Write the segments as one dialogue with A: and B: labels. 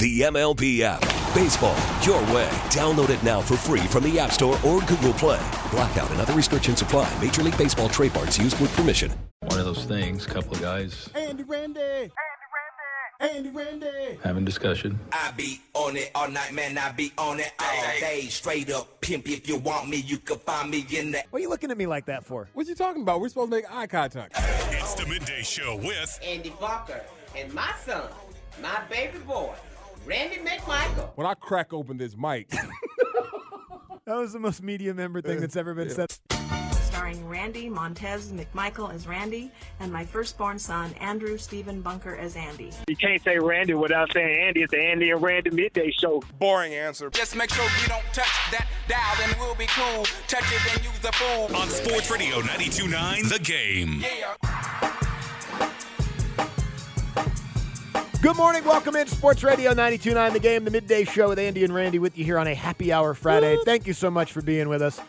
A: The MLB app. Baseball, your way. Download it now for free from the App Store or Google Play. Blackout and other restrictions apply. Major League Baseball trademarks used with permission.
B: One of those things, couple of guys
C: Andy Randy. Andy Randy. Andy Randy.
B: having discussion.
D: I be on it all night, man. I be on it all day. Straight up pimp. If you want me, you can find me in the.
C: What are you looking at me like that for?
E: What you talking about? We're supposed to make eye contact.
F: It's the midday show with
G: Andy Bunker and my son, my baby boy, Randy McMichael.
E: When I crack open this mic,
C: That was the most media member thing that's ever been said.
H: starring Randy Montez McMichael as Randy and my firstborn son Andrew Stephen Bunker as Andy.
I: You can't say Randy without saying Andy. It's the Andy and Randy midday show.
F: boring answer
D: Just make sure you don't touch that dial, then we'll be cool. Touch it and use the fool.
F: on Sports Radio 92.9 The Game.
C: Good morning. Welcome in Sports Radio 92.9 The Game, the midday show with Andy and Randy with you here on a happy hour Friday. Thank you so much for being with us.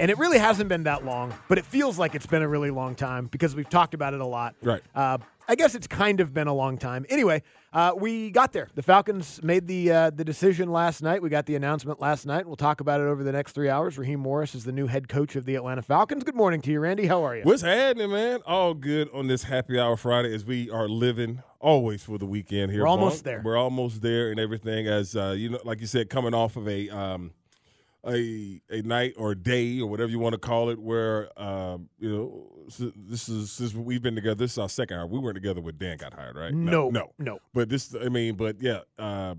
C: And it really hasn't been that long, but it feels like it's been a really long time because we've talked about it a lot.
E: Right.
C: Uh, I guess it's kind of been a long time. Anyway, uh, we got there. The Falcons made the uh, the decision last night. We got the announcement last night. We'll talk about it over the next three hours. Raheem Morris is the new head coach of the Atlanta Falcons. Good morning to you, Randy. How are you?
E: what's happening, man? All good on this happy hour Friday as we are living always for the weekend here.
C: We're almost there.
E: We're almost there and everything. As uh, you know, like you said, coming off of a um, a a night or day or whatever you want to call it, where um, you know this is since we've been together. This is our second hour. We weren't together when Dan got hired, right?
C: No,
E: no,
C: no.
E: But this, I mean, but yeah, uh,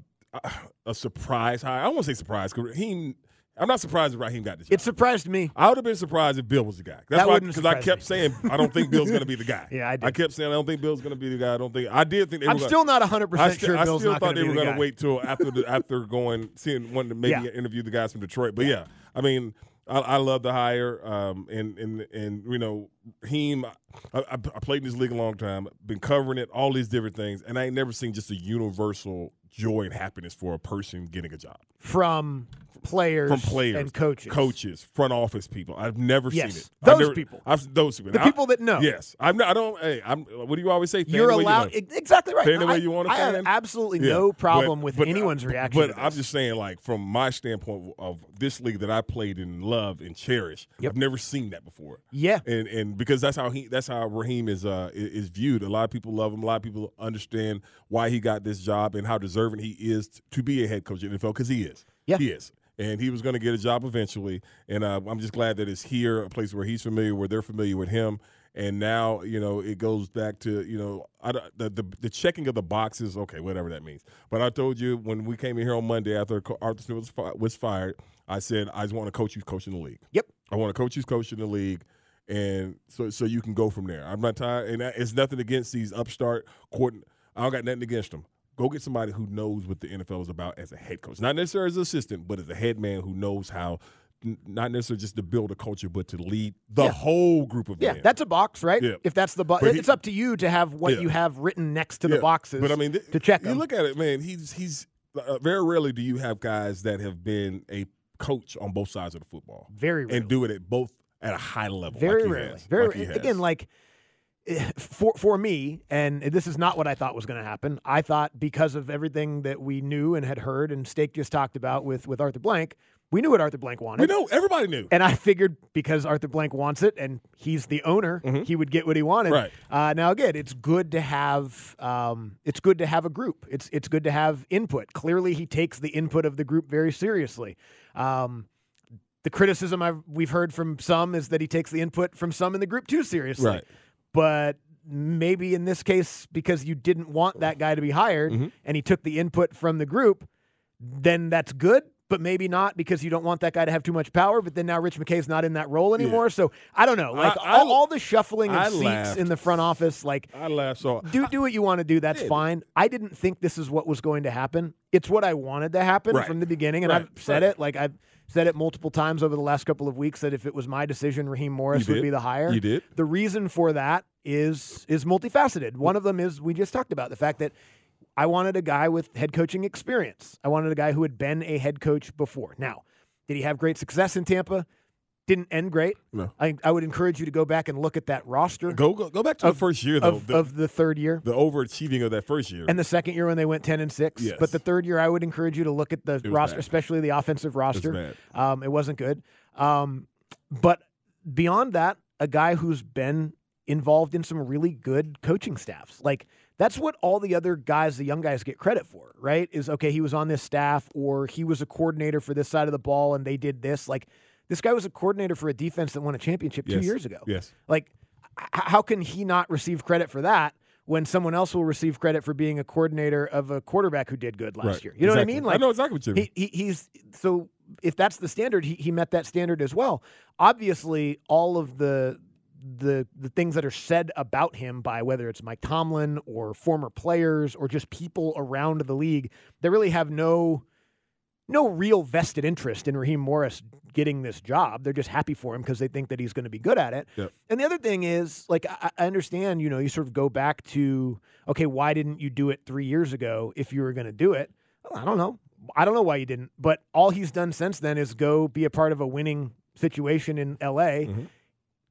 E: a surprise hire. I won't say surprise because Raheem. I'm not surprised if Raheem got this. Job.
C: It surprised me.
E: I would have been surprised if Bill was the guy. That's
C: That
E: why because I kept
C: me.
E: saying I don't think Bill's going to be the guy.
C: Yeah, I did.
E: I kept saying I don't think Bill's going to be the guy. I don't think I did think they
C: I'm
E: were gonna-
C: still not 100%
E: I
C: sure
E: I
C: Bill's
E: still thought they were
C: the
E: gonna wait till after the, after going seeing wanting to maybe
C: Yeah.
E: interview the guys from Detroit. But yeah, I mean. I, I love the hire, um, and and and you know, Heem. I, I, I played in this league a long time, been covering it, all these different things, and I ain't never seen just a universal joy and happiness for a person getting a job
C: From players,
E: from players
C: and coaches.
E: coaches, front office people. I've never
C: Yes,
E: seen it.
C: those
E: never,
C: people.
E: I've those people.
C: The
E: I-
C: people that know.
E: Yes, I'm. Not, I don't. Hey, I'm. What do you always say? Fan
C: You're
E: the way you
C: allowed exactly right.
E: Fan the way you want to
C: I have absolutely
E: Yeah.
C: no problem
E: But-
C: with
E: but, uh,
C: anyone's reaction.
E: But I'm just saying, like from my standpoint of this league that I played and love and cherish,
C: Yep.
E: I've never seen that before.
C: Yeah.
E: and and because that's how he that's how Raheem is uh is viewed. A lot of people love him. A lot of people understand why he got this job and how deserving he is to be a head coach in NFL because he is.
C: Yeah.
E: he is. And he was going to get a job eventually, and uh, I'm just glad that it's here, a place where he's familiar, where they're familiar with him, and now you know it goes back to you know I, the, the the checking of the boxes. Okay, whatever that means. But I told you when we came in here on Monday after Arthur Smith was, fi- was fired, I said I just want to coach who's coaching the league.
C: Yep.
E: I want to coach who's coaching the league, and so so you can go from there. I'm not tired, and it's nothing against these upstart court. I don't got nothing against them. Go get somebody who knows what the NFL is about as a head coach, not necessarily as an assistant, but as a head man who knows how. Not necessarily just to build a culture, but to lead the
C: Yeah.
E: whole group of
C: Yeah,
E: men.
C: that's a box, right?
E: Yeah.
C: If that's the box,
E: he-
C: it's up to you to have what
E: Yeah.
C: you have written next to the boxes.
E: But I mean, th-
C: to check
E: You look at it, man. He's he's uh, very rarely do you have guys that have been a coach on both sides of the football,
C: Very rarely.
E: and do it at both at a high level.
C: Very
E: like
C: rarely.
E: has,
C: Very
E: like
C: again, like for for me, and this is not what I thought was going to happen. I thought because of everything that we knew and had heard, and Stake just talked about with with Arthur Blank, we knew what Arthur Blank wanted.
E: we know everybody knew.
C: And I figured because Arthur Blank wants it and he's the owner, he would get what he wanted.
E: Mm-hmm. Right.
C: Uh, now again, it's good to have um, it's good to have a group. It's it's good to have input. Clearly, he takes the input of the group very seriously. Um, the criticism I've, we've heard from some is that he takes the input from some in the group too seriously.
E: Right.
C: But maybe in this case because you didn't want that guy to be hired
E: Mm-hmm.
C: and he took the input from the group, then that's good. But maybe not because you don't want that guy to have too much power. But then now Rich McKay's not in that role anymore. So I don't know. Like
E: I- I-
C: all, all the shuffling of
E: I
C: seats
E: laughed.
C: in the front office, like
E: I laughed so.
C: do do what you want to do. That's fine. I didn't think this is what was going to happen. It's what I wanted to happen
E: Right.
C: from the beginning, and
E: Right.
C: I've said
E: Right.
C: it. Like I've said it multiple times over the last couple of weeks that if it was my decision, Raheem Morris would be the hire.
E: You did.
C: The reason for that is is multifaceted. One of them is we just talked about the fact that I wanted a guy with head coaching experience. I wanted a guy who had been a head coach before. Now, did he have great success in Tampa? Didn't end great.
E: No.
C: I, I would encourage you to go back and look at that roster
E: Go go, go back to
C: Of-
E: the first year though.
C: of,
E: the,
C: of the third year.
E: the overachieving of that first year.
C: And the second year when they went ten and six,
E: Yes.
C: but the third year I would encourage you to look at the roster,
E: bad.
C: especially the offensive roster. Um, it wasn't good. Um, but beyond that, a guy who's been involved in some really good coaching staffs, like that's what all the other guys, the young guys, get credit for, right? Is okay, he was on this staff, or he was a coordinator for this side of the ball, and they did this. Like this guy was a coordinator for a defense that won a championship two years ago.
E: Yes.
C: Like, h- how can he not receive credit for that when someone else will receive credit for being a coordinator of a quarterback who did good last
E: Right.
C: year? You know
E: Exactly.
C: what I mean?
E: I know exactly what you mean.
C: He, he, he's so if that's the standard, he, he met that standard as well. Obviously, all of the the the things that are said about him by whether it's Mike Tomlin or former players or just people around the league, they really have no no real vested interest in Raheem Morris getting this job. They're just happy for him because they think that he's going to be good at it.
E: Yep.
C: And the other thing is, like, I, I understand, you know, you sort of go back to, okay, why didn't you do it three years ago if you were going to do it? Well, I don't know. I don't know why you didn't. But all he's done since then is go be a part of a winning situation in LA,
E: Mm-hmm.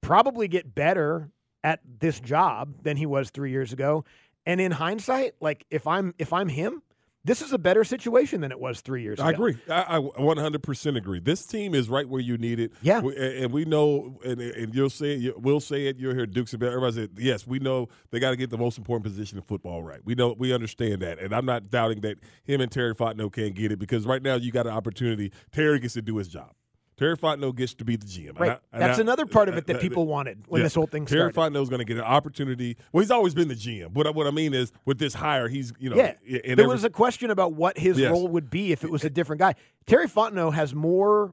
C: probably get better at this job than he was three years ago. And in hindsight, like if I'm if I'm him, this is a better situation than it was three years ago.
E: I
C: ago.
E: agree. I, I 100% agree. This team is right where you need it.
C: Yeah.
E: We- and, and we know, and, and you'll say it, you- we'll say it, you'll hear Dukes about Everybody said, yes, we know they got to get the most important position in football right. We know, we understand that. And I'm not doubting that him and Terry Fontenot can't get it because right now you got an opportunity. Terry gets to do his job. Terry Fontenot gets to be the GM.
C: Right.
E: I-
C: That's
E: I-
C: another part of it that
E: uh,
C: people wanted when
E: yeah.
C: this whole thing started. Terry.
E: Fontenot's going to get an opportunity. Well, he's always been the GM. What I, what I mean is, with this hire, he's you know,
C: yeah, there
E: every-
C: was a question about what his
E: Yes.
C: role would be if it was a different guy. Terry Fontenot has more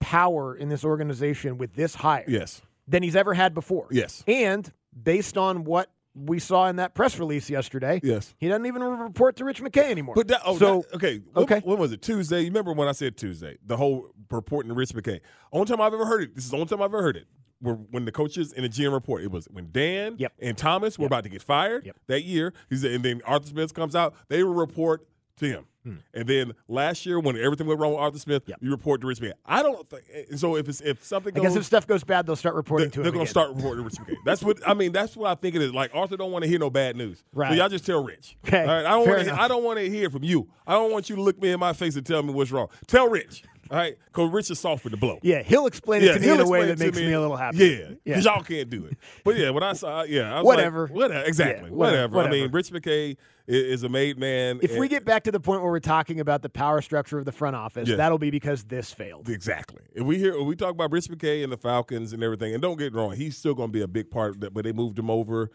C: power in this organization with this hire
E: yes,
C: than he's ever had before.
E: yes,
C: And based on what we saw in that press release yesterday,
E: yes.
C: he doesn't even report to Rich McKay anymore.
E: But that, oh,
C: so
E: that- okay, when,
C: okay.
E: When was it? Tuesday. You remember when I said Tuesday? The whole reporting to Rich McKay. Only time I've ever heard it. This is the only time I've ever heard it. Were when the coaches and the GM report. It was when Dan
C: Yep.
E: and Thomas were about to get fired
C: Yep.
E: that year. He said, and then Arthur Smith comes out. They will report to him. And then last year, when everything went wrong with Arthur Smith,
C: Hmm. Yep.
E: you report to Rich McKay. I don't think. So if it's if something
C: I
E: goes,
C: guess if stuff goes bad, they'll start reporting to him.
E: they're going to start reporting to Rich McKay. That's what I mean. That's what I think it is. Like Arthur don't want to hear no bad news.
C: Right.
E: So y'all just tell Rich.
C: Okay,
E: All right. I don't want to. I don't want to hear from you. I don't want you to look me in my face and tell me what's wrong. Tell Rich. All right. Because Rich is soft for the blow.
C: Yeah, he'll explain it to me in a way that makes me, a little happy.
E: Yeah,
C: Yeah.
E: because y'all can't do it. But yeah, when I saw, yeah, I was
C: Whatever.
E: like, whatever, exactly,
C: Yeah, whatever,
E: whatever. I mean. Rich McKay is a made man.
C: If we get back to the point where we're talking about the power structure of the front office,
E: Yeah.
C: that'll be because this failed.
E: Exactly. If we hear if we talk about Rich McKay and the Falcons and everything, and don't get me wrong, he's still going to be a big part of that. But they moved him over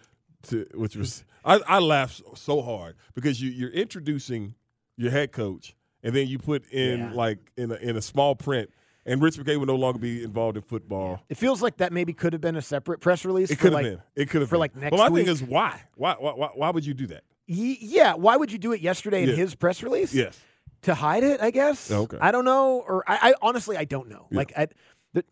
E: to which was I, I laughed so- so hard because you you're introducing your head coach, and then you put in
C: Yeah.
E: like in a, in a small print, and Rich McKay would no longer be involved in football.
C: It feels like that maybe could have been a separate press release.
E: It could have
C: like,
E: been. It could have
C: for
E: been.
C: like next
E: But my
C: week.
E: thing is why? Why? Why? Why, why would you do that?
C: Ye- yeah, why would you do it yesterday in his press release?
E: Yes.
C: To hide it, I guess.
E: Oh, okay.
C: I don't know, or I, I honestly I don't know.
E: Yeah.
C: Like I,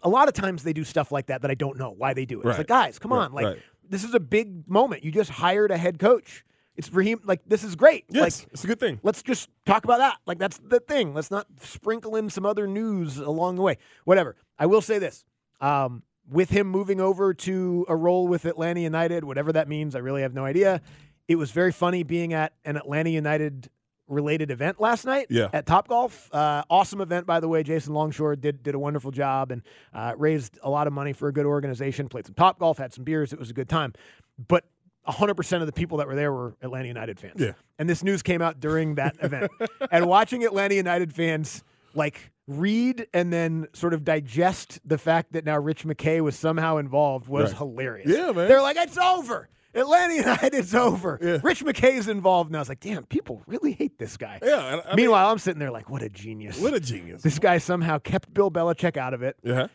C: a lot of times they do stuff like that that I don't know why they do it.
E: Right.
C: It's like guys, come
E: Right,
C: on, like
E: right.
C: this is a big moment. You just hired a head coach. It's Raheem. Like this is great.
E: Yes,
C: Like
E: it's a good thing.
C: let's just talk about that. Like that's the thing. Let's not sprinkle in some other news along the way. Whatever. I will say this. Um, with him moving over to a role with Atlanta United, whatever that means, I really have no idea. It was very funny being at an Atlanta United related event last night
E: Yeah.
C: at Top Golf. Uh, awesome event, by the way. Jason Longshore did did a wonderful job and uh, raised a lot of money for a good organization. Played some Top Golf, had some beers. It was a good time. But 100% of the people that were there were Atlanta United fans.
E: Yeah.
C: And this news came out during that event. And watching Atlanta United fans like read and then sort of digest the fact that now Rich McKay was somehow involved was
E: Right.
C: hilarious.
E: Yeah, man.
C: They're like, it's over. Atlanta United's over. Rich McKay's involved now. It's like, damn, people really hate this guy.
E: Yeah. and I mean,
C: Meanwhile, I'm sitting there like, what a genius.
E: what a genius.
C: This guy somehow kept Bill Belichick out of it,
E: Yeah.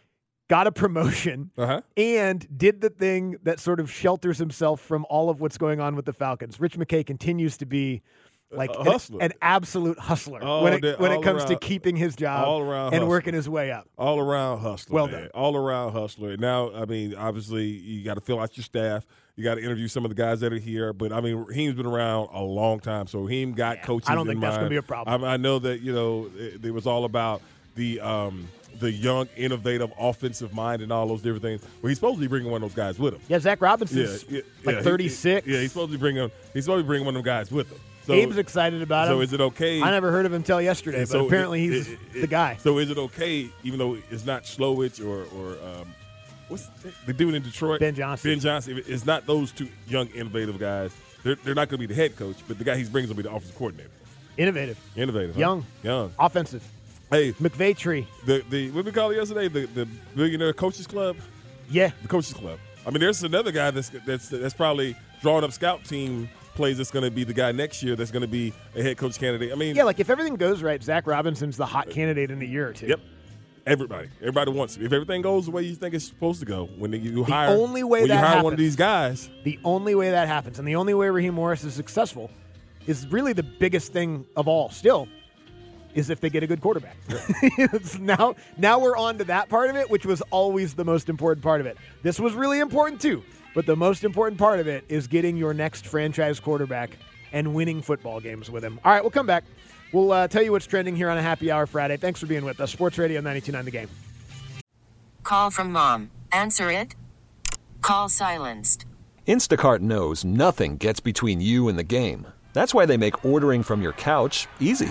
C: Got a promotion,
E: Uh-huh.
C: and did the thing that sort of shelters himself from all of what's going on with the Falcons. Rich McKay continues to be like an, an absolute hustler
E: All
C: when it, when it comes to keeping his job
E: all around
C: and
E: hustler.
C: working his way up.
E: All around hustler.
C: Well
E: man.
C: done.
E: All around hustler. Now, I mean, obviously, you got to fill out your staff. You got to interview some of the guys that are here. But I mean, Raheem's been around a long time, so Raheem got coaching.
C: I don't think that's gonna be a problem.
E: I, I know that you know it, it was all about the um, the young, innovative, offensive mind and all those different things. Well, he's supposed to be bringing one of those guys with him.
C: Yeah, Zac Robinson's
E: yeah,
C: like
E: he-
C: 36.
E: yeah, he's supposed to be bringing. He's supposed to be bringing one of them guys with him. So,
C: Abe's excited about it.
E: so
C: him.
E: is it okay?
C: I never heard of him till yesterday, but
E: so
C: apparently
E: it-
C: he's
E: it- it-
C: the guy.
E: So is it okay, even though it's not Slowik or or um, what's the dude in Detroit?
C: Ben Johnson.
E: Ben Johnson. If It's not those two young, innovative guys. They're, they're not going to be the head coach, but the guy he's bringing will be the offensive coordinator.
C: Innovative,
E: Innovative, huh?
C: Young.
E: young.
C: offensive.
E: Hey,
C: McVay tree.
E: the the what we call it yesterday? The the billionaire coaches club.
C: Yeah.
E: The coaches club. I mean, there's another guy that's that's that's probably drawing up scout team plays. That's going to be the guy next year. That's going to be a head coach candidate. I mean,
C: Yeah, like if everything goes right, Zac Robinson's the hot uh, candidate in a year or two.
E: Yep. Everybody, everybody wants it. If everything goes the way you think it's supposed to go, when you
C: The
E: hire,
C: only way that
E: you hire
C: happens,
E: one of these guys,
C: the only way that happens, and the only way Raheem Morris is successful, is really the biggest thing of all. Still, is if they get a good quarterback. It's now, now we're on to that part of it, which was always the most important part of it. This was really important too, but the most important part of it is getting your next franchise quarterback and winning football games with him. All right, we'll come back. We'll uh, tell you what's trending here on a Happy Hour Friday. Thanks for being with us. Sports Radio 92.9 The Game.
J: Call from mom. Answer it. Call silenced.
K: Instacart knows nothing gets between you and the game. That's why they make ordering from your couch easy.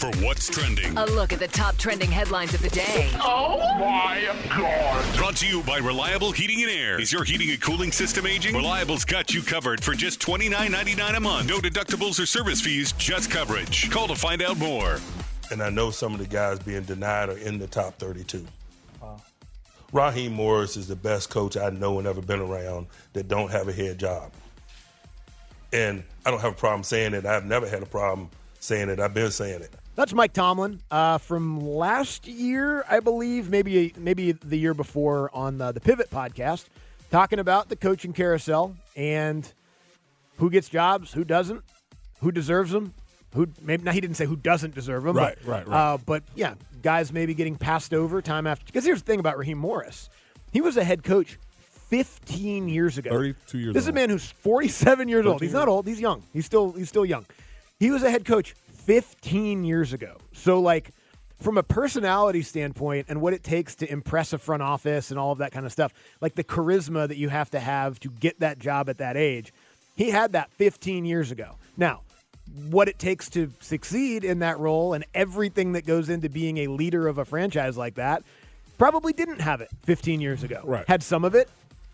F: for what's trending.
L: A look at the top trending headlines of the day.
F: Oh my God! Brought to you by Reliable Heating and Air. Is your heating and cooling system aging? Reliable's got you covered for just $29.99 a month. No deductibles or service fees, just coverage. Call to find out more.
M: And I know some of the guys being denied are in the top 32. Wow. Raheem Morris is the best coach I know and ever been around that don't have a head job. And I don't have a problem saying it. I've never had a problem saying it. I've been saying it.
C: That's Mike Tomlin uh, from last year, I believe, maybe maybe the year before on the, the Pivot podcast, talking about the coaching carousel and who gets jobs, who doesn't, who deserves them, who maybe now he didn't say who doesn't deserve them,
E: Right,
C: but,
E: right, right.
C: Uh, but yeah, guys maybe getting passed over time after. Because here's the thing about Raheem Morris, he was a head coach 15 years ago.
E: 32 years
C: This is a man who's 47 years old.
E: 13
C: He's not old. He's young. He's still he's still young. He was a head coach 15 years ago. So like from a personality standpoint and what it takes to impress a front office and all of that kind of stuff, like the charisma that you have to have to get that job at that age, he had that 15 years ago. Now, what it takes to succeed in that role and everything that goes into being a leader of a franchise like that, probably didn't have it 15 years ago.
E: Right.
C: Had some of it,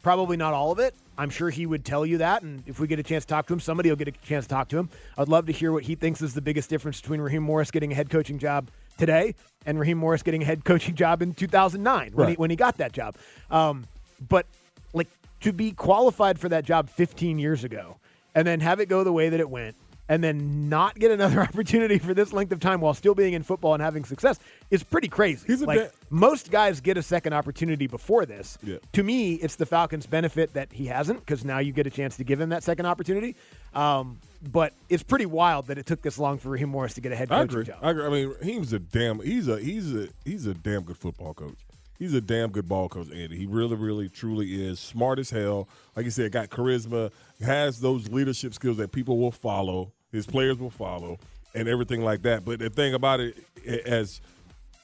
C: probably not all of it. I'm sure he would tell you that. And if we get a chance to talk to him, somebody will get a chance to talk to him. I'd love to hear what he thinks is the biggest difference between Raheem Morris getting a head coaching job today, and Raheem Morris getting a head coaching job in 2009 when he when he got that job. Um, but like to be qualified for that job 15 years ago, and then have it go the way that it went, and then not get another opportunity for this length of time while still being in football and having success is pretty crazy.
E: He's a
C: like most guys get a second opportunity before this.
E: Yeah.
C: To me, it's the Falcons' benefit that he hasn't because now you get a chance to give him that second opportunity. Um, but it's pretty wild that it took this long for Raheem Morris to get a head
E: I agree.
C: job.
E: I agree. I mean, he's a damn. He's a he's a he's a damn good football coach. He's a damn good ball coach, Andy. He really, really, truly is smart as hell. Like you said, got charisma, has those leadership skills that people will follow. His players will follow, and everything like that. But the thing about it, as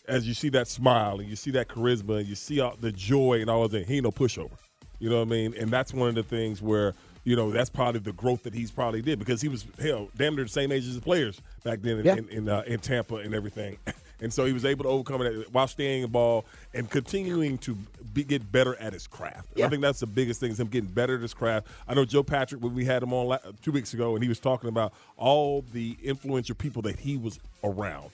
E: as you see that smile and you see that charisma and you see all the joy and all of that, he ain't no pushover. You know what I mean? And that's one of the things where you know that's probably the growth that he's probably did because he was hell damn near the same age as the players back then in
C: Yeah.
E: in, in, uh, in Tampa and everything. And so he was able to overcome it while staying in ball and continuing to be, get better at his craft.
C: Yeah.
E: I think that's the biggest thing is him getting better at his craft. I know Joe Patrick when we had him on la- two weeks ago, and he was talking about all the influential people that he was around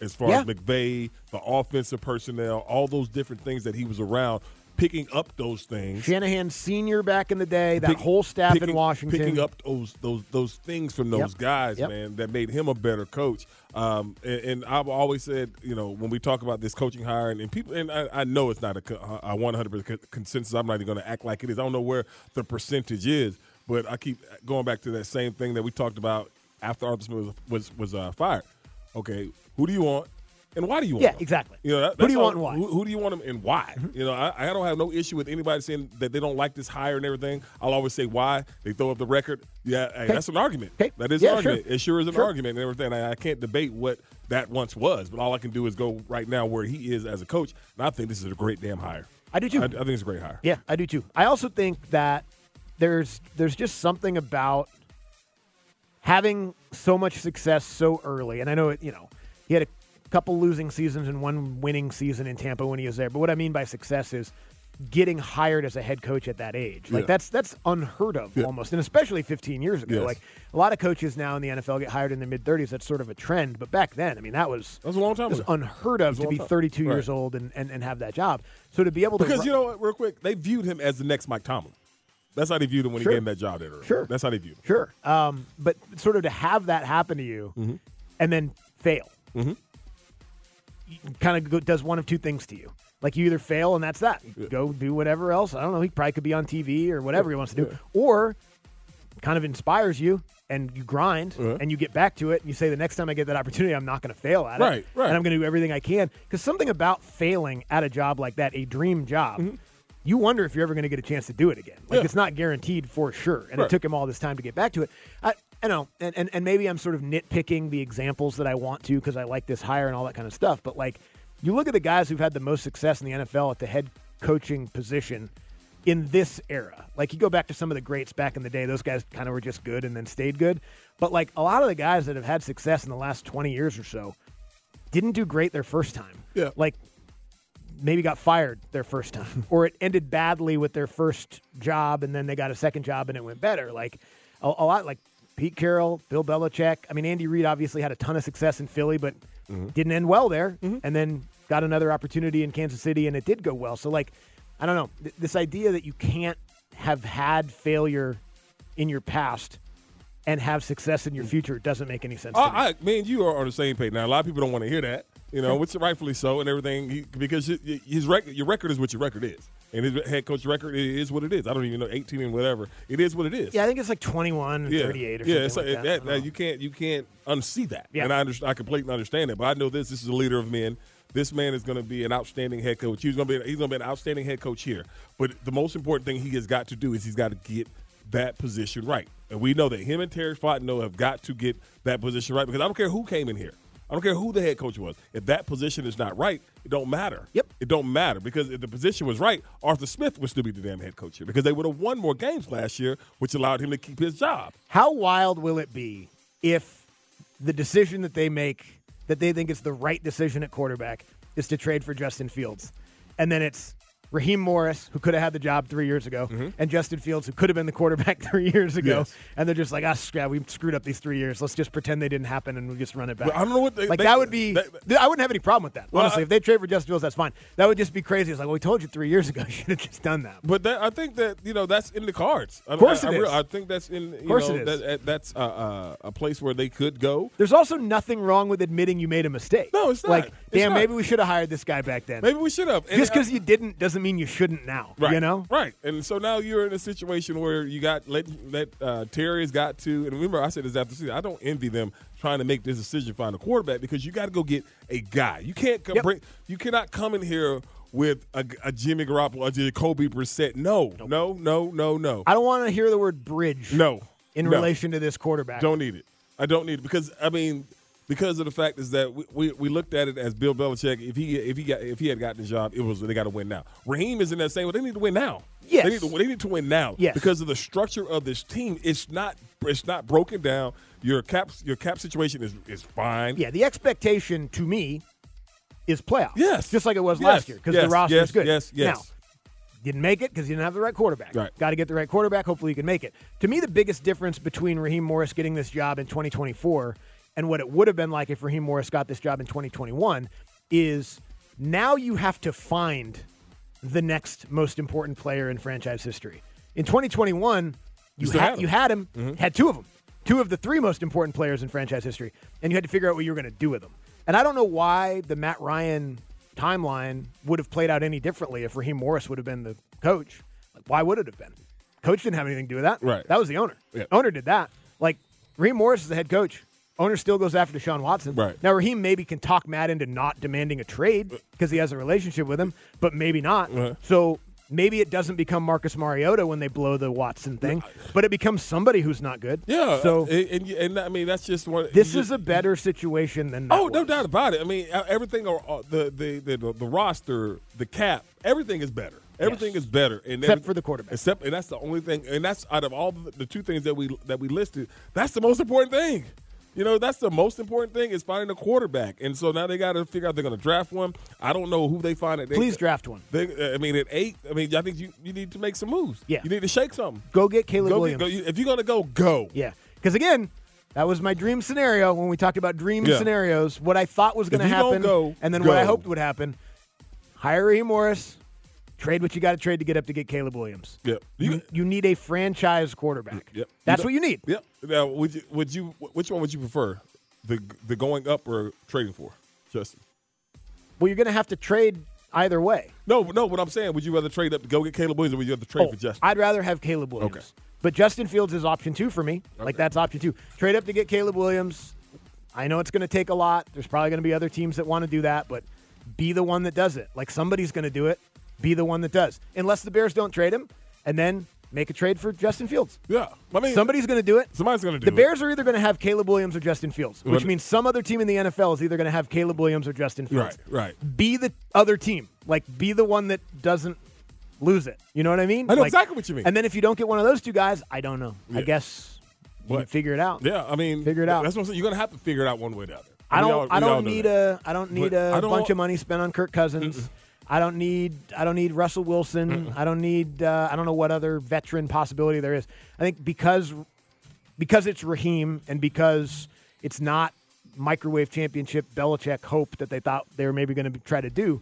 E: as far
C: Yeah.
E: as McVay, the offensive personnel, all those different things that he was around, picking up those things.
C: Shanahan Senior back in the day, that
E: Pick-
C: whole staff
E: picking,
C: in Washington.
E: picking up those those those things from those
C: Yep.
E: guys,
C: Yep.
E: man, that made him a better coach. Um, and, and I've always said, you know, when we talk about this coaching hire, and, and people, and I, I know it's not a, a 100% consensus. I'm not even going to act like it is. I don't know where the percentage is, but I keep going back to that same thing that we talked about after Arthur Smith was was, was uh, fired. Okay, who do you want? And why do you want
C: Yeah,
E: him?
C: exactly.
E: You know, that,
C: Who do you
E: all-
C: want and why? Mm-hmm.
E: Who, who do you want him and why? You know, I, I don't have no issue with anybody saying that they don't like this hire and everything. I'll always say why. They throw up the record. Yeah, hey,
C: Okay.
E: that's an argument.
C: Okay.
E: That is
C: Yeah,
E: an argument.
C: sure.
E: It sure is an
C: Sure.
E: argument and everything. I, I can't debate what that once was, but all I can do is go right now where he is as a coach. And I think this is a great damn hire.
C: I do too.
E: I, I think it's a great hire.
C: Yeah, I do too. I also think that there's there's just something about having so much success so early. And I know it, you know, he had a couple losing seasons and one winning season in Tampa when he was there. But what I mean by success is getting hired as a head coach at that age. Like
E: Yeah.
C: that's that's unheard of
E: Yeah.
C: almost, and especially 15 years ago.
E: Yes.
C: Like a lot of coaches now in the NFL get hired in their mid 30s. That's sort of a trend. But back then, I mean, that was
E: That was a long time
C: it was unheard of
E: was
C: to be
E: time.
C: 32 years old and, and, and have that job. So to be able to
E: Because
C: ru-
E: you know what, real quick, they viewed him as the next Mike Tomlin. That's how they viewed him when
C: Sure.
E: he gave him that job there.
C: Sure.
E: That's how they viewed him.
C: Sure. Um, but sort of to have that happen to you
E: Mm-hmm.
C: and then fail,
E: Mhm.
C: Kind of does one of two things to you. Like you either fail and that's that. You Go do whatever else. I don't know. He probably could be on TV or whatever he wants to do. Or kind of inspires you and you grind
E: Uh-huh.
C: and you get back to it and you say the next time I get that opportunity I'm not going to fail at it.
E: Right, right.
C: And I'm going to do everything I can because something about failing at a job like that, a dream job, you wonder if you're ever going to get a chance to do it again. Like
E: Mm-hmm. Yeah.
C: it's not guaranteed for sure. And it took him all this time to get back to it. I, I know, and, and, and maybe I'm sort of nitpicking the examples that I want to because I like this hire and all that kind of stuff. But like, you look at the guys who've had the most success in the NFL at the head coaching position in this era. Like, you go back to some of the greats back in the day; those guys kind of were just good and then stayed good. But like a lot of the guys that have had success in the last 20 years or so didn't do great their first time.
E: Yeah.
C: Like maybe got fired their first time or it ended badly with their first job and then they got a second job and it went better like a, a lot like pete carroll bill belichick. I mean andy reid obviously had a ton of success in philly but mm-hmm. didn't end well there mm-hmm. and then got another opportunity in kansas city and it did go well. So like i don't know. Th- this idea that you can't have had failure in your past and have success in your mm. future doesn't make any sense to me.
E: I, and you are on the same page. Now. A lot of people don't want to hear that, you know, which rightfully so, and everything, because his record, your record is what your record is, and his head coach record is what it is. I don't even know eighteen and whatever. It is what it is.
C: yeah i think it's like 21 and
E: yeah,
C: 38 or
E: yeah.
C: something
E: so
C: like
E: it-
C: that.
E: that- you can't you can't unsee that,
C: Yeah.
E: and I understand. I completely understand it. But I know this. This is a leader of men. This man is going to be an outstanding head coach. He's going to be he's going to be an outstanding head coach here. But the most important thing he has got to do is he's got to get that position right. And we know that him and Terry Fontenot have got to get that position right because I don't care who came in here. I don't care who the head coach was. If that position is not right, it don't matter.
C: Yep.
E: It don't matter because if the position was right, Arthur Smith would still be the damn head coach here because they would have won more games last year, which allowed him to keep his job.
C: How wild will it be if the decision that they make that they think is the right decision at quarterback is to trade for Justin Fields, and then it's Raheem Morris, who could have had the job three years ago, and Justin Fields, who could have been the quarterback three years ago,
E: Yes.
C: and they're just like, ah, scrap, we screwed up these three years. Let's just pretend they didn't happen and we'll just run it back.
E: Well, I don't know what they-
C: like
E: they-
C: that would be.
E: they-
C: I wouldn't have any problem with that.
E: Well,
C: honestly,
E: I-
C: if they trade for Justin Fields, that's fine. That would just be crazy. It's like, well, we told you three years ago, you should have just done that.
E: But that, I think that you know that's in the cards. I,
C: Of course
E: I,
C: it
E: I,
C: is.
E: I think that's in. You
C: Of course
E: know,
C: it is.
E: That, that- that's uh, uh, a place where they could go.
C: There's also nothing wrong with admitting you made a mistake.
E: No, it's not.
C: Like,
E: It's
C: damn,
E: not.
C: maybe we should have hired this guy back then.
E: Maybe we should have.
C: Just because you didn't doesn't mean you shouldn't now.
E: Right.
C: You know?
E: Right. And so now you're in a situation where you got let let uh, Terry has got to and remember I said this after season, I don't envy them trying to make this decision find a quarterback because you got to go get a guy. You can't come bring you cannot come in here with a, a Jimmy Garoppolo, a Jacoby Brissett. No, no, no, no, no.
C: I don't want to hear the word bridge.
E: No.
C: In
E: No.
C: relation to this quarterback.
E: Don't need it. I don't need it because I mean because of the fact is that we, we, we looked at it as Bill Belichick. If he if he got if he had gotten the job, it was they got to win now. Raheem is in that same. Well, they need to win now.
C: Yes.
E: they need to, they need to win now.
C: Yes.
E: because of the structure of this team. It's not it's not broken down. Your cap your cap situation is is fine.
C: Yeah, the expectation to me is playoff.
E: Yes.
C: Just like it was
E: Yes.
C: last year because
E: Yes.
C: the roster
E: Yes.
C: is good.
E: Yes. Yes.
C: Now, didn't make it because you didn't have the right quarterback.
E: Right.
C: Got to get the right quarterback. Hopefully you can make it. To me, the biggest difference between Raheem Morris getting this job in 2024 and what it would have been like if Raheem Morris got this job in 2021 is now you have to find the next most important player in franchise history. In 2021, you, had, you had him,
E: Mhm.
C: had two of them, two of the three most important players in franchise history, and you had to figure out what you were going to do with them. And I don't know why the Matt Ryan timeline would have played out any differently if Raheem Morris would have been the coach. Like, why would it have been? Coach didn't have anything to do with that.
E: Right.
C: That was the owner.
E: Yeah.
C: Owner did that. Like Raheem Morris is the head coach. Owner still goes after Deshaun Watson.
E: Right.
C: Now Raheem maybe can talk Matt into not demanding a trade because he has a relationship with him, but maybe not.
E: Uh-huh.
C: So maybe it doesn't become Marcus Mariota when they blow the Watson thing, but it becomes somebody who's not good.
E: Yeah.
C: So
E: and, and, and I mean that's just one.
C: this
E: you
C: is a better situation than that
E: Oh, no doubt about it. I mean, uh, everything, uh, uh, the, the the the roster, the cap, everything is better. Everything is better, and
C: Except
E: every-
C: for the quarterback.
E: Except, and that's the only thing. And that's out of all the, the two things that we that we listed, that's the most important thing. You know, that's the most important thing is finding a quarterback. And so now they got to figure out they're going to draft one. I don't know who they find. It. They,
C: Please draft one.
E: They, I mean, at eight, I mean, I think you, you need to make some moves.
C: Yeah.
E: you need to shake something.
C: Go get Caleb
E: Go get-
C: Williams.
E: go- if you're going to go, go.
C: Yeah. Because again, that was my dream scenario when we talked about dream
E: Yeah.
C: scenarios. What I thought was going to
E: If you don't
C: happen,
E: go,
C: and then what I hoped would happen: hire Raheem Morris, trade what you got to trade to get up to get Caleb Williams.
E: Yep.
C: You, you need a franchise quarterback.
E: Yep.
C: That's
E: You
C: what you need.
E: Yep. Now, would you would you which one would you prefer, the the going up or trading for, Justin?
C: Well, you're going to have to trade either way.
E: No, no. What I'm saying, would you rather trade up to go get Caleb Williams, or would you rather trade
C: Oh,
E: for Justin?
C: I'd rather have Caleb Williams.
E: Okay.
C: But Justin Fields is option two for me. Like that's option two. Trade up to get Caleb Williams. I know it's going to take a lot. There's probably going to be other teams that want to do that, but be the one that does it. Like somebody's going to do it. Be the one that does. Unless the Bears don't trade him, and then make a trade for Justin Fields.
E: Yeah, I mean,
C: somebody's going to do it.
E: Somebody's going to do
C: The
E: it.
C: The Bears are either going to have Caleb Williams or Justin Fields, which means some other team in the NFL is either going to have Caleb Williams or Justin Fields.
E: Right, right.
C: Be the other team. Like, be the one that doesn't lose it. You know what I mean?
E: I know
C: Like-
E: exactly what you mean.
C: And then if you don't get one of those two guys, I don't know. I guess you
E: What?
C: figure it out.
E: Yeah, I mean,
C: Figure it out.
E: That's what I'm saying. You're going to have to figure it out one way or the other.
C: I don't.
E: all-
C: I don't need a. I don't need
E: But
C: a
E: I don't
C: bunch
E: want-
C: of money spent on Kirk Cousins. I don't need. I don't need Russell Wilson. I don't need. Uh, I don't know what other veteran possibility there is. I think because because it's Raheem and because it's not microwave championship Belichick hope that they thought they were maybe going to try to do.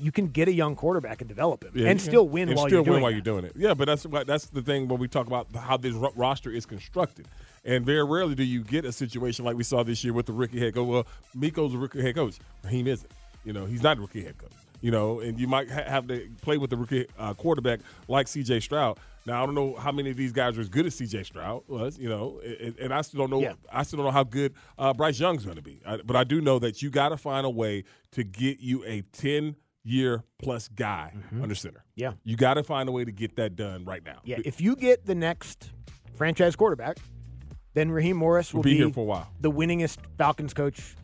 C: You can get a young quarterback and develop him,
E: Yeah,
C: and still win
E: and
C: while
E: still
C: you're doing
E: win while
C: that.
E: you're doing it. Yeah, but that's that's the thing when we talk about how this ro- roster is constructed. And very rarely do you get a situation like we saw this year with the rookie head coach. Well, Meco's a rookie head coach. Raheem isn't. You know, he's not a rookie head coach. You know, and you might ha- have to play with the rookie uh, quarterback like C.J. Stroud. Now I don't know how many of these guys are as good as C.J. Stroud was. You know, and, and I still don't know.
C: Yeah.
E: I still don't know how good uh, Bryce Young's going to be. I, but I do know that you got to find a way to get you a ten year plus guy under center.
C: Mm-hmm. Yeah.
E: You got to find a way to get that done right now.
C: Yeah, if you get the next franchise quarterback, then Raheem Morris will
E: We'll be here for a while.
C: the winningest Falcons coach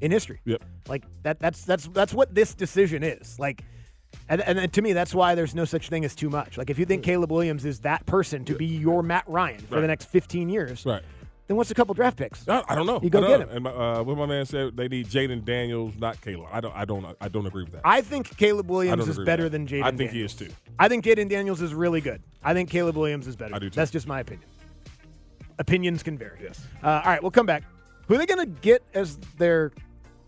C: in history.
E: Yep.
C: Like that that's that's that's what this decision is. Like and, and to me that's why there's no such thing as too much. Like if you think Caleb Williams is that person to be your Matt Ryan for
E: Right.
C: the next 15 years,
E: Right.
C: Then what's a couple draft picks?
E: I, I don't know.
C: You go get
E: know.
C: him.
E: And my, uh, what my man said, they need Jayden Daniels, not Caleb. I don't. I don't. I don't agree with that.
C: I think Caleb Williams is better than Jayden.
E: I think he is too.
C: I think Jayden Daniels is really good. I think Caleb Williams is better.
E: I do too.
C: That's just my opinion. Opinions can vary. Yes. Uh, all right, we'll come back. Who are they going to get as their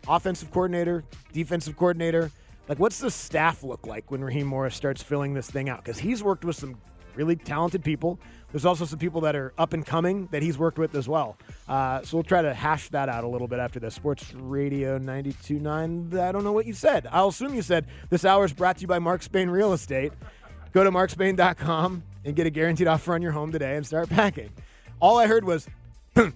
C: offensive coordinator, defensive coordinator? Like, what's the staff look like when Raheem Morris starts filling this thing out? Because he's worked with some really talented people. There's also some people that are up and coming that he's worked with as well. Uh, so we'll try to hash that out a little bit after this. Sports Radio 92.9. I don't know what you said. I'll assume you said this hour is brought to you by Mark Spain Real Estate. Go to markspain.com and get a guaranteed offer on your home today and start packing. All I heard was, boom,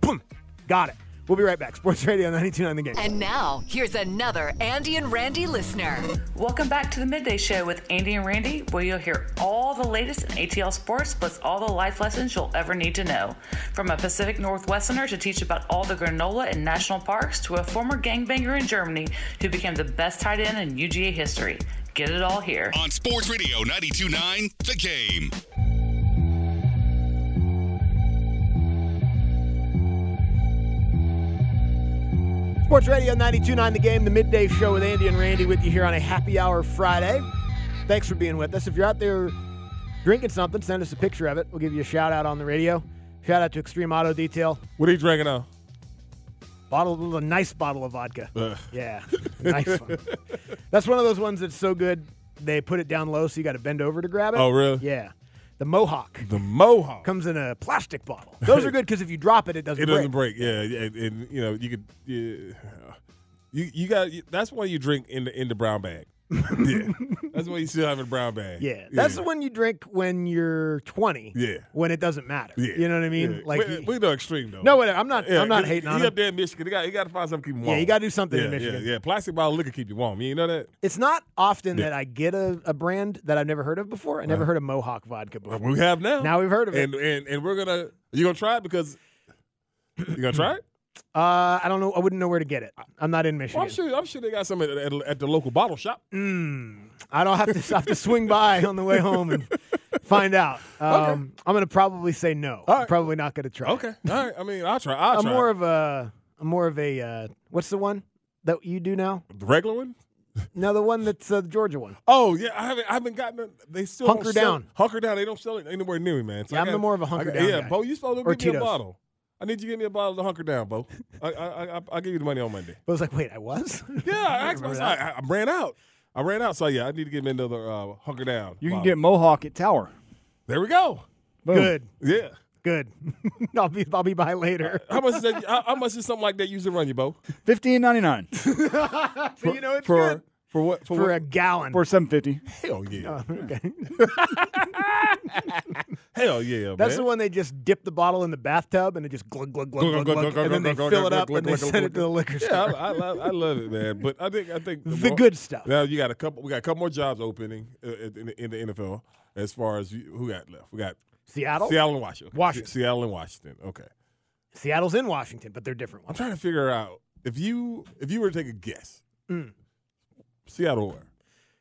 C: boom. Got it. We'll be right back. Sports Radio 92.9 The Game.
L: And now, here's another Andy and Randy listener.
N: Welcome back to the Midday Show with Andy and Randy, where you'll hear all the latest in ATL sports, plus all the life lessons you'll ever need to know. From a Pacific Northwesterner to teach about all the granola in national parks, to a former gangbanger in Germany who became the best tight end in UGA history. Get it all here.
F: On Sports Radio 929, The Game.
C: Sports Radio 92.9 The Game, the midday show with Andy and Randy with you here on a happy hour Friday. Thanks for being with us. If you're out there drinking something, send us a picture of it. We'll give you a shout out on the radio. Shout out to Extreme Auto Detail.
E: What are you drinking now?
C: Bottle, a nice bottle of vodka.
E: Ugh.
C: Yeah, nice one. That's one of those ones that's so good they put it down low, so you got to bend over to grab it.
E: Oh, really?
C: Yeah. The Mohawk
E: The Mohawk.
C: comes in a plastic bottle. Those are good because if you drop it, it doesn't
E: It
C: break.
E: doesn't break. Yeah, and, and you know you could. Yeah, you you got. That's why you drink in the in the brown bag. yeah, that's when you still have a brown bag.
C: Yeah, that's the one you drink when you're 20.
E: Yeah.
C: when it doesn't matter.
E: Yeah,
C: you know what I mean?
E: Yeah.
C: Like,
E: we, we know extreme though.
C: no, whatever. I'm not.
E: Yeah,
C: I'm not
E: he-
C: hating on
E: he
C: him.
E: up there in Michigan. He got, he got to find something to keep him
C: Yeah,
E: warm.
C: you gotta do something in
E: Yeah,
C: Michigan.
E: Yeah, yeah. Plastic bottle liquor keep you warm. You know that?
C: It's not often
E: Yeah.
C: that I get a, a brand that I've never heard of before. I never
E: Uh-huh.
C: heard of Mohawk vodka before.
E: We have now.
C: Now we've heard of it.
E: and and and we're gonna. You gonna try it because you gonna try it?
C: Uh, I don't know. I wouldn't know where to get it. I'm not in
E: Well,
C: Michigan.
E: I'm sure. I'm sure they got some at, at, at the local bottle shop.
C: Mm, I don't have to have to swing by on the way home and find out. Um, I'm going to probably say no. I'm probably not going to try.
E: Okay. All right. I mean, I'll try. I'll
C: I'm
E: try.
C: more of a. I'm more of a. Uh, what's the one that you do now?
E: the regular one.
C: No, the one that's uh, the Georgia one.
E: Oh yeah, I haven't. I haven't gotten. it. They still
C: Hunker down.
E: it. Hunker down. They don't sell it anywhere near me, man. So
C: Yeah,
E: I
C: I'm
E: gotta-
C: more of a hunker
E: got-
C: down
E: Yeah,
C: guy.
E: Bo, you supposed to give me a bottle. I need you to give me a bottle of hunker down, Bo. I, I, I, I'll give you the money on Monday.
C: But I was like, wait, I was.
E: Yeah, I asked
C: remember
E: myself. I, I ran out. I ran out. So yeah, I need to give me another uh, hunker down.
O: You can
E: bottle.
O: get Mohawk at Tower.
E: There we go.
O: Boom.
C: Good.
E: Yeah.
C: Good. I'll be I'll be by later.
E: How much is that? how, how much is something like that usually run you, Bo?
O: Fifteen ninety nine
C: so you know it's
O: for
C: good
E: For what?
C: for
E: what?
C: a gallon.
O: for seven fifty.
E: Hell yeah.
C: Oh, okay.
E: Hell yeah,
C: That's
E: man.
C: the one they just dip the bottle in the bathtub and it just glug glug glug glug,
E: Glug, glug,
C: glug,
E: glug,
C: and then they
E: glug,
C: fill
E: glug,
C: it up
E: glug,
C: and they send
E: glug,
C: it to the liquor
E: Yeah,
C: store.
E: I, I, love, I love it, man. But I think I think
C: The
E: more-
C: good stuff.
E: Now you got a couple. We got a couple more jobs opening uh, in, the, in the NFL. As far as you, who got left, we got
C: Seattle.
E: Seattle and Washington.
C: Washington.
E: Se- Seattle and Washington. Okay.
C: Seattle's in Washington, but they're different
E: I'm trying to figure out if you if you were to take a guess,
C: Mm.
E: Seattle where?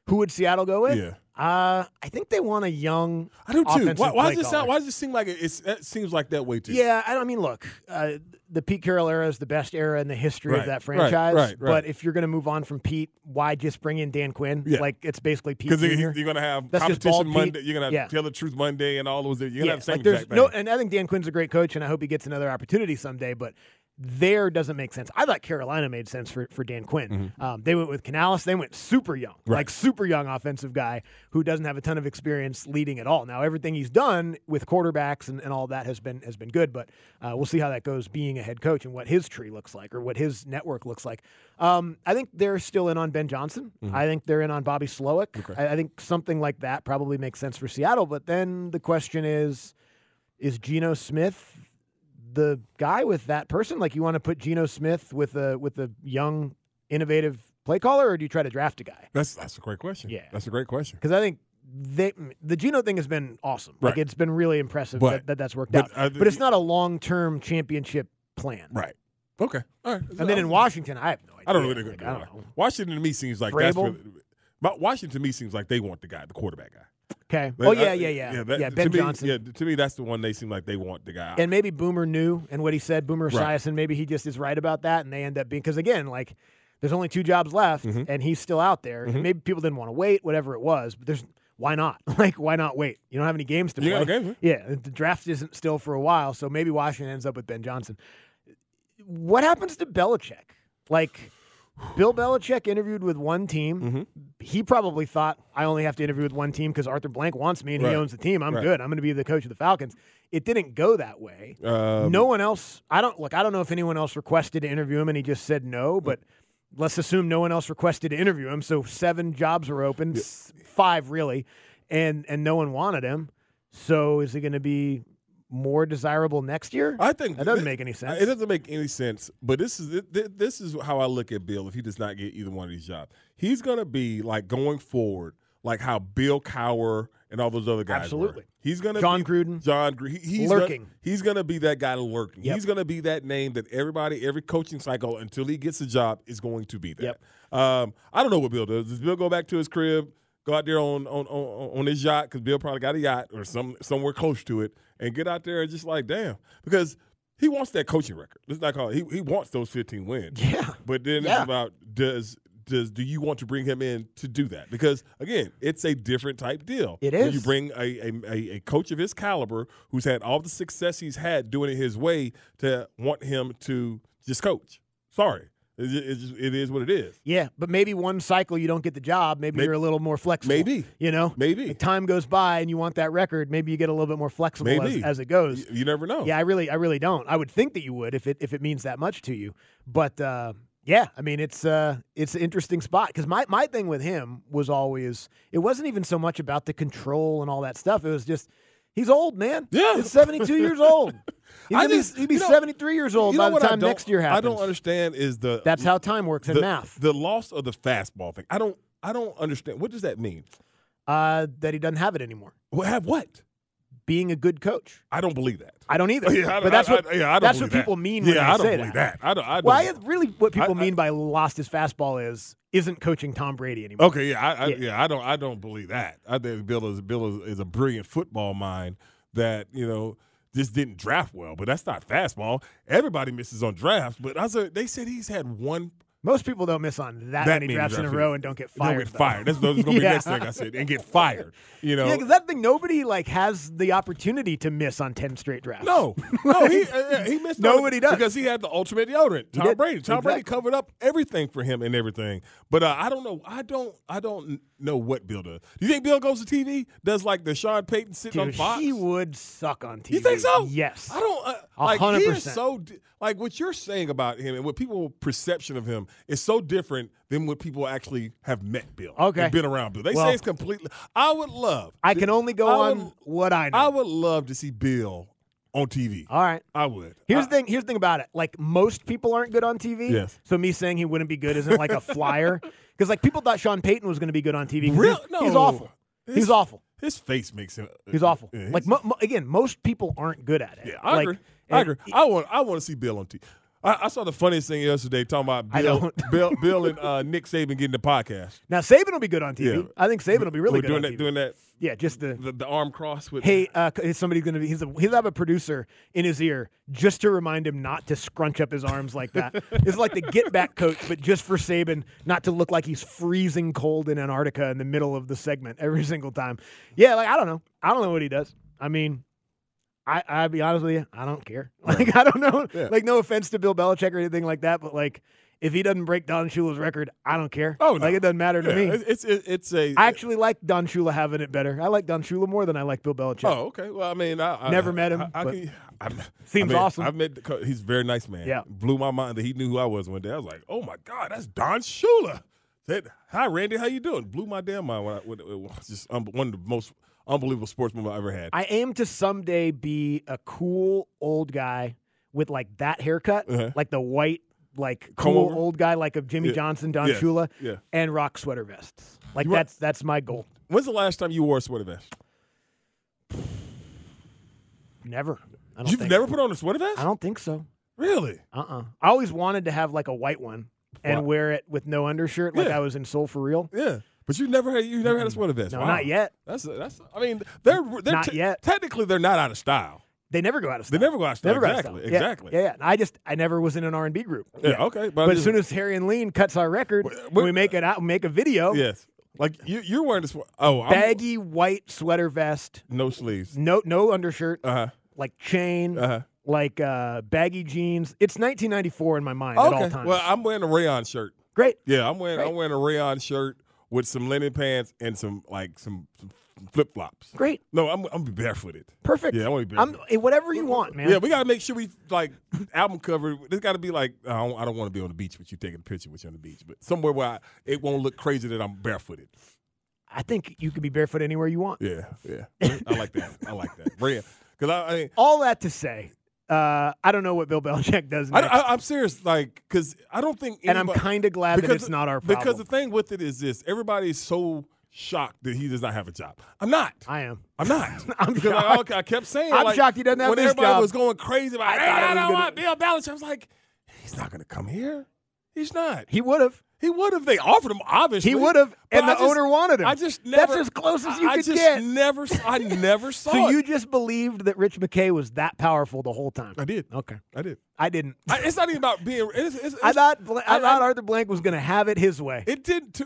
C: Who would Seattle go with?
E: Yeah.
C: Uh, I think they want a young.
E: I do too. Why, why does it sound? Why does it seem like it, it's, it seems like that way too?
C: Yeah, I, don't- mean, look, uh, the Pete Carroll era is the best era in the history
E: Right,
C: of that franchise.
E: right, right.
C: But if you're going to move on from Pete, why just bring in Dan Quinn?
E: Yeah.
C: Like it's basically Pete
E: Because you're going to have
C: That's
E: competition
C: Pete.
E: Monday. You're going to have
C: Yeah.
E: Tell the Truth Monday and all those. You're going to
C: yeah,
E: have the same
C: like
E: exact
C: no, and I think Dan Quinn's a great coach, and I hope he gets another opportunity someday. But there doesn't make sense. I thought Carolina made sense for, for Dan Quinn. Um, they went with Canales. They went super young,
E: Mm-hmm. Right.
C: like super young offensive guy who doesn't have a ton of experience leading at all. Now everything he's done with quarterbacks and, and all that has been has been good, but uh, we'll see how that goes being a head coach and what his tree looks like or what his network looks like. Um, I think they're still in on Ben Johnson.
E: Mm-hmm.
C: I think they're in on Bobby Slowik. I, I think something like that probably makes sense for Seattle. But then the question is, is Geno Smith the guy with that person? Like you want to put Geno Smith with a with a young, innovative play caller, or do you try to draft a guy?
E: That's that's a great question.
C: Yeah.
E: that's a great question.
C: Because I think they the Geno thing has been awesome. Like it's been really impressive
E: But-
C: that, that that's worked
E: but,
C: out.
E: uh,
C: but it's not a long term championship plan.
E: Right. Okay. All right.
C: And then in Washington, I have no idea.
E: I don't they're
C: Like, I don't know.
E: Washington to me seems like that's
C: Vrabel?
E: but Washington to me seems like they want the guy, the quarterback guy.
C: Okay.
E: But
C: oh
E: I-
C: yeah, yeah, yeah,
E: that-
C: yeah.
E: to
C: Ben
E: me-
C: Johnson.
E: Yeah, to me, that's the one they seem like they want the guy. out.
C: And maybe Boomer knew, and what he said, Boomer
E: Right.
C: Esiason, maybe he just is right about that, and they end up being because again, like there's only two jobs left,
E: Mhm.
C: and he's still out there.
E: Mhm.
C: Maybe people didn't want to wait, whatever it was, but there's why not? like why not wait? You don't have any games to
E: You
C: play.
E: games,
C: Yeah, the draft isn't still for a while, so maybe Washington ends up with Ben Johnson. What happens to Belichick? Like. Bill Belichick interviewed with one team.
E: Mm-hmm.
C: He probably thought I only have to interview with one team because Arthur Blank wants me and
E: Right.
C: he owns the team. I'm
E: Right.
C: good. I'm going to be the coach of the Falcons. It didn't go that way.
E: Um,
C: no one else. I don't look. I don't know if anyone else requested to interview him and he just said no. But let's assume no one else requested to interview him. So seven jobs are open, s- five really, and and no one wanted him. So is he going to be more desirable next year?
E: I think
C: that doesn't
E: thi-
C: make any sense.
E: It doesn't make any sense. But this is thi- thi- this is how I look at Bill. If he does not get either one of these jobs, he's going to be like going forward, like how Bill Cowher and all those other guys. were.
C: Absolutely.
E: He's going to
C: Jon
E: be,
C: Gruden.
E: Jon Gruden. He- He's
C: Lurking.
E: Gonna, he's going to be that guy lurking.
C: Yep.
E: He's going to be that name that everybody, every coaching cycle until he gets a job is going to be that. Um, I don't know what Bill does. Does Bill go back to his crib? Go out there on on on, on his yacht because Bill probably got a yacht or some somewhere close to it, and get out there and just like damn because he wants that coaching record. Let's not call it. He he wants those fifteen wins.
C: Yeah,
E: but then
C: Yeah.
E: it's about does does do you want to bring him in to do that? Because again, it's a different type deal.
C: It
E: When
C: is.
E: You bring a, a, a coach of his caliber who's had all the success he's had doing it his way to want him to just coach. Sorry, it, it, just- it is what it is.
C: Yeah, but maybe one cycle you don't get the job. Maybe,
E: Maybe-
C: you're a little more flexible.
E: Maybe.
C: you know,
E: Maybe.
C: Time goes by and you want that record. Maybe you get a little bit more flexible as, as it goes.
E: You, you never know.
C: Yeah, I really, I really don't. I would think that you would if it if it means that much to you. But uh, yeah, I mean, it's uh, it's an interesting spot because my my thing with him was always it wasn't even so much about the control and all that stuff. It was just he's old, man.
E: Yeah,
C: he's seventy two years old. He's
E: I
C: gonna be, he'd be
E: you know-
C: seventy three years old
E: You
C: by the time next year happens.
E: I don't understand is the
C: That's how time works in
E: the,
C: math.
E: The loss of the fastball thing. I don't I don't understand. What does that mean?
C: Uh, that he doesn't have it anymore.
E: Well, have what?
C: Being a good coach.
E: I don't believe that.
C: I don't either.
E: Yeah, I don't-
C: but that's what
E: I- yeah, I don't
C: that's what people
E: that.
C: mean
E: Yeah,
C: when they
E: I don't
C: say
E: believe
C: that.
E: that. I don't- I
C: well,
E: don't-
C: I, really what people mean by lost his fastball is isn't coaching Tom Brady anymore.
E: Okay, yeah, I, I,
C: Yeah.
E: yeah. I don't, I don't believe that. I think Bill is Bill is, is a brilliant football mind that you know just didn't draft well, but that's not fastball. Everybody misses on drafts, but I said they said he's had one.
C: Most people don't miss on that,
E: That
C: many drafts in a row and don't get fired.
E: Don't
C: get
E: fired. That's, that's going to be the next thing I said, and get fired. You know,
C: Yeah, because that thing nobody like has the opportunity to miss on ten straight drafts.
E: No, no, he uh, he missed. on
C: Nobody does.
E: because he had the ultimate deodorant, Tom. Brady. Tom Brady covered up everything for him and everything. But uh, I don't know. I don't. I don't know what Bill does. Do you think Bill goes to TV? Does like the Sean Payton sitting on
C: Dude,
E: Fox?
C: he would suck on TV.
E: You think so?
C: Yes.
E: I don't. Uh, like he is so di- like what you're saying about him and what people perception of him is so different than what people actually have met Bill.
C: Okay.
E: and been around Bill. They
C: Well-
E: say it's completely. I would love.
C: I can only go
E: I
C: on
E: would-
C: what I know.
E: I would love to see Bill on TV.
C: All right.
E: I would.
C: Here's
E: I-
C: the thing. Here's the thing about it. Like most people aren't good on TV.
E: Yes.
C: So me saying he wouldn't be good isn't like a flyer. Because like people thought Sean Payton was going to be good on TV.
E: Real-
C: He's,
E: no.
C: he's awful.
E: His-
C: he's awful.
E: His face makes him.
C: He's uh, awful.
E: Yeah,
C: like mo- mo- again, most people aren't good at it.
E: Yeah, I
C: Like,
E: agree. I agree. I want. I want to see Bill on TV. I, I saw the funniest thing yesterday talking about Bill. Bill, Bill, and uh, Nick Saban getting the podcast.
C: Now Saban will be good on TV.
E: Yeah.
C: I think Saban will be really
E: We're
C: good
E: doing
C: on
E: that.
C: TV.
E: Doing that.
C: Yeah, just the
E: The, the arm cross with.
C: hey, uh, is somebody going to be? He's a, he'll have a producer in his ear just to remind him not to scrunch up his arms like that. it's like the get back coach, but just for Saban not to look like he's freezing cold in Antarctica in the middle of the segment every single time. Yeah, like I don't know, I don't know what he does. I mean. I, I'll be honest with you, I don't care. Like I don't know.
E: Yeah.
C: Like no offense to Bill Belichick or anything like that, but like if he doesn't break Don Shula's record, I don't care.
E: Oh, no.
C: like it doesn't matter to
E: Yeah,
C: me.
E: It's it's, it's a.
C: I actually like Don Shula having it better. I like Don Shula more than I like Bill Belichick.
E: Oh, okay. Well, I mean, I, I
C: Never met him,
E: I, I
C: but
E: can, I,
C: seems
E: I mean,
C: awesome.
E: I've met. He's a very nice man.
C: Yeah.
E: blew my mind that he knew who I was one day. I was like, oh my god, that's Don Shula. Said, hi Randy, how you doing? Blew my damn mind. When I, when it was just um, one of the most unbelievable sports moments I ever had.
C: I aim to someday be a cool old guy with like that haircut,
E: Uh-huh.
C: like the white, like cool old guy, like of Jimmy
E: Yeah.
C: Johnson, Don
E: Yes.
C: Shula,
E: Yeah.
C: and rock sweater vests. Like
E: You
C: that's that's my goal.
E: When's the last time you wore a sweater vest?
C: Never. I don't
E: You've
C: think.
E: never put on a sweater vest?
C: I don't think so.
E: Really?
C: Uh uh I always wanted to have like a white one and
E: Why?
C: wear it with no undershirt, like
E: Yeah.
C: I was in Soul for Real.
E: Yeah. But you never had you never had a sweater vest.
C: No,
E: Wow.
C: not yet.
E: That's that's. I mean, they're they're
C: Not
E: te-
C: yet.
E: Technically, they're not out of style.
C: They never go out of style.
E: They never go out of style.
C: Never go out of
E: exactly.
C: style. Yeah,
E: Exactly.
C: Yeah, yeah. I just I never was in an R and B group.
E: Yeah, okay, but
C: But, as
E: just-
C: soon as Harry and Lean cuts our record,
E: we're-
C: we make it out, make a video.
E: Yes. Like you, you're wearing this. Oh, I'm,
C: baggy white sweater vest,
E: no sleeves.
C: no no undershirt,
E: Uh huh.
C: like chain,
E: Uh huh.
C: like uh, baggy jeans. It's 1994 in my mind at all times.
E: Well, I'm wearing a rayon shirt.
C: Great.
E: Yeah, I'm wearing
C: Great.
E: I'm wearing a rayon shirt with some linen pants and some like some, some flip flops.
C: Great.
E: No, I'm I'm be barefooted.
C: Perfect.
E: Yeah, I want to be
C: I'm
E: barefooted.
C: eh, whatever you want, man.
E: Yeah, we gotta make sure we like album cover. There's got to be like I don't, I don't want to be on the beach with you taking a picture with you on the beach, but somewhere where I, it won't look crazy that I'm barefooted.
C: I think you can be barefoot anywhere you want.
E: Yeah, yeah, I like that. I like that. Because I, I
C: All that to say, uh, I don't know what Bill Belichick does
E: I,
C: next.
E: I, I'm serious, like, because I don't think,
C: And I'm kinda glad that it's not our
E: Because the thing with it is this: everybody's so shocked that he does not have a job. I'm not.
C: I am.
E: I'm not.
C: I'm
E: because
C: shocked.
E: I, I kept saying,
C: I'm
E: like,
C: shocked he doesn't have
E: when
C: this
E: everybody
C: job.
E: was going crazy about,
C: I
E: hey, I
C: was
E: don't
C: gonna-
E: want Bill Belichick. I was like, he's not going to come here. He's not.
C: He would have.
E: He would have. They offered him, obviously.
C: He would have, and
E: I
C: the
E: just-
C: owner wanted him.
E: I just never.
C: That's as close as you
E: I
C: could
E: just
C: get.
E: Never. I never saw.
C: So
E: it.
C: you just believed that Rich McKay was that powerful the whole time?
E: I did.
C: Okay.
E: I did.
C: I didn't.
E: I, it's not even about being. It's, it's,
C: I thought I,
E: I-
C: thought
E: I-
C: Arthur Blank was going to have it his way.
E: It did to,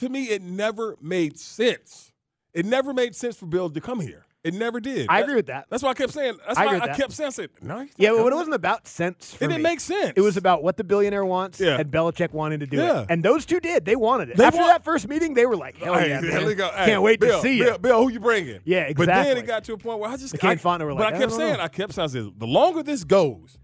E: to me. It never made sense. It never made sense for Bill to come here. It never did.
C: I agree with that.
E: That's why I kept saying. That's
C: I
E: why I
C: that.
E: kept saying. Said, no.
C: yeah, but it wasn't about sense. For
E: It didn't make sense.
C: It was about what the billionaire wants,
E: Yeah.
C: and Belichick wanted to do
E: Yeah.
C: it, and those two did. They wanted it.
E: They
C: After
E: want-
C: that first meeting, they were like, "Hell
E: Hey,
C: yeah, man.
E: go. Hey,
C: Can't wait
E: Bill,
C: to see
E: Bill,
C: you."
E: Bill, who you bringing?
C: Yeah, exactly.
E: But then it got to a point where I just I,
C: and Fontenot were
E: But
C: like,
E: I
C: I
E: kept saying,
C: know.
E: I kept saying, the longer this goes,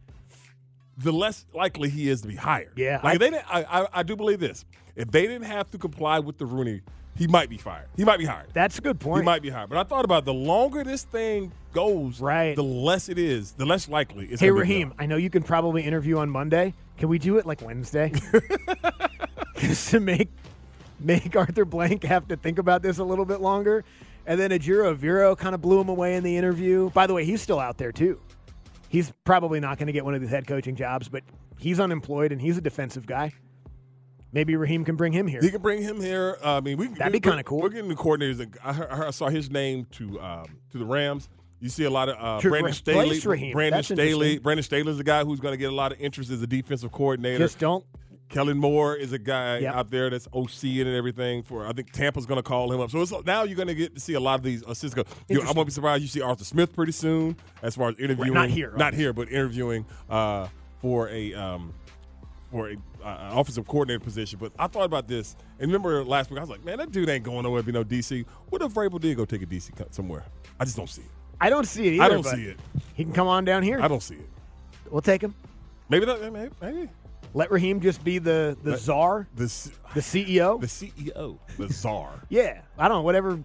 E: the less likely he is to be hired.
C: Yeah,
E: like
C: I-
E: they didn't. I, I, I do believe this. If they didn't have to comply with the Rooney, he might be fired. He might be hired.
C: That's a good point.
E: He might be hired. But I thought about it, the longer this thing goes,
C: Right.
E: the less it is, the less likely it's
C: Hey Raheem, I know you can probably interview on Monday. Can we do it like Wednesday? Just to make make Arthur Blank have to think about this a little bit longer. And then Ajiro Viro kind of blew him away in the interview. By the way, he's still out there too. He's probably not going to get one of these head coaching jobs, but he's unemployed and he's a defensive guy. Maybe Raheem can bring him here.
E: He can bring him here. Uh, I mean, we
C: That'd
E: we-
C: be kinda cool.
E: We're getting the coordinators. I, I heard- I saw his name to um, to the Rams. You see a lot of uh, Brandon Staley. Brandon
C: That's
E: Staley. Brandon Staley is a guy who's going to get a lot of interest as a defensive coordinator.
C: Just don't.
E: Kellen Moore is a guy
C: Yep.
E: out there that's OC and everything. For I think Tampa's going to call him up. So it's, now you're going to get to see a lot of these assistants. You know, I won't be surprised you see Arthur Smith pretty soon as far as interviewing.
C: not here,
E: not here, but interviewing uh, for a um, for a uh, offensive coordinator position. But I thought about this, and remember last week I was like, man, that dude ain't going nowhere. If you know DC, what if Vrabel did go take a DC cut somewhere? I just don't see it.
C: I don't see it either.
E: I don't see it.
C: He can come on down here.
E: I don't see it.
C: We'll take him.
E: Maybe that. Maybe. maybe.
C: Let Raheem just be the the
E: Let-
C: czar,
E: The
C: the CEO.
E: the CEO, the czar.
C: Yeah, I don't know whatever,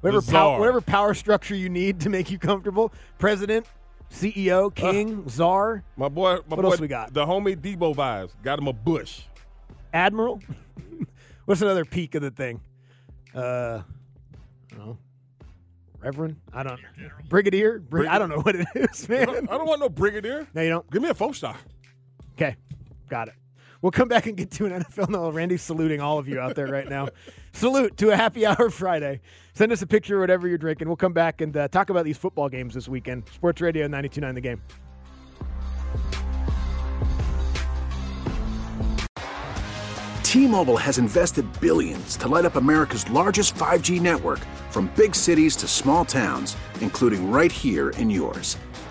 C: whatever power, whatever power structure you need to make you comfortable. President, CEO, king, czar,
E: My boy, my
C: What
E: boy,
C: else we got?
E: The homie Debo vibes got him a bush.
C: admiral. What's another peak of the thing? Uh, I don't know. Reverend, I don't. Brigadier, Brig- I don't know what it is,
E: I
C: man.
E: don't, I don't want no brigadier.
C: No, you don't.
E: Give me a four star.
C: Okay, got it. We'll come back and get to an NFL. No, Randy's saluting all of you out there right now. Salute to a happy hour Friday. Send us a picture of whatever you're drinking. We'll come back and uh, talk about these football games this weekend. Sports Radio 92.9 The Game.
P: T-Mobile has invested billions to light up America's largest 5G network from big cities to small towns, including right here in yours.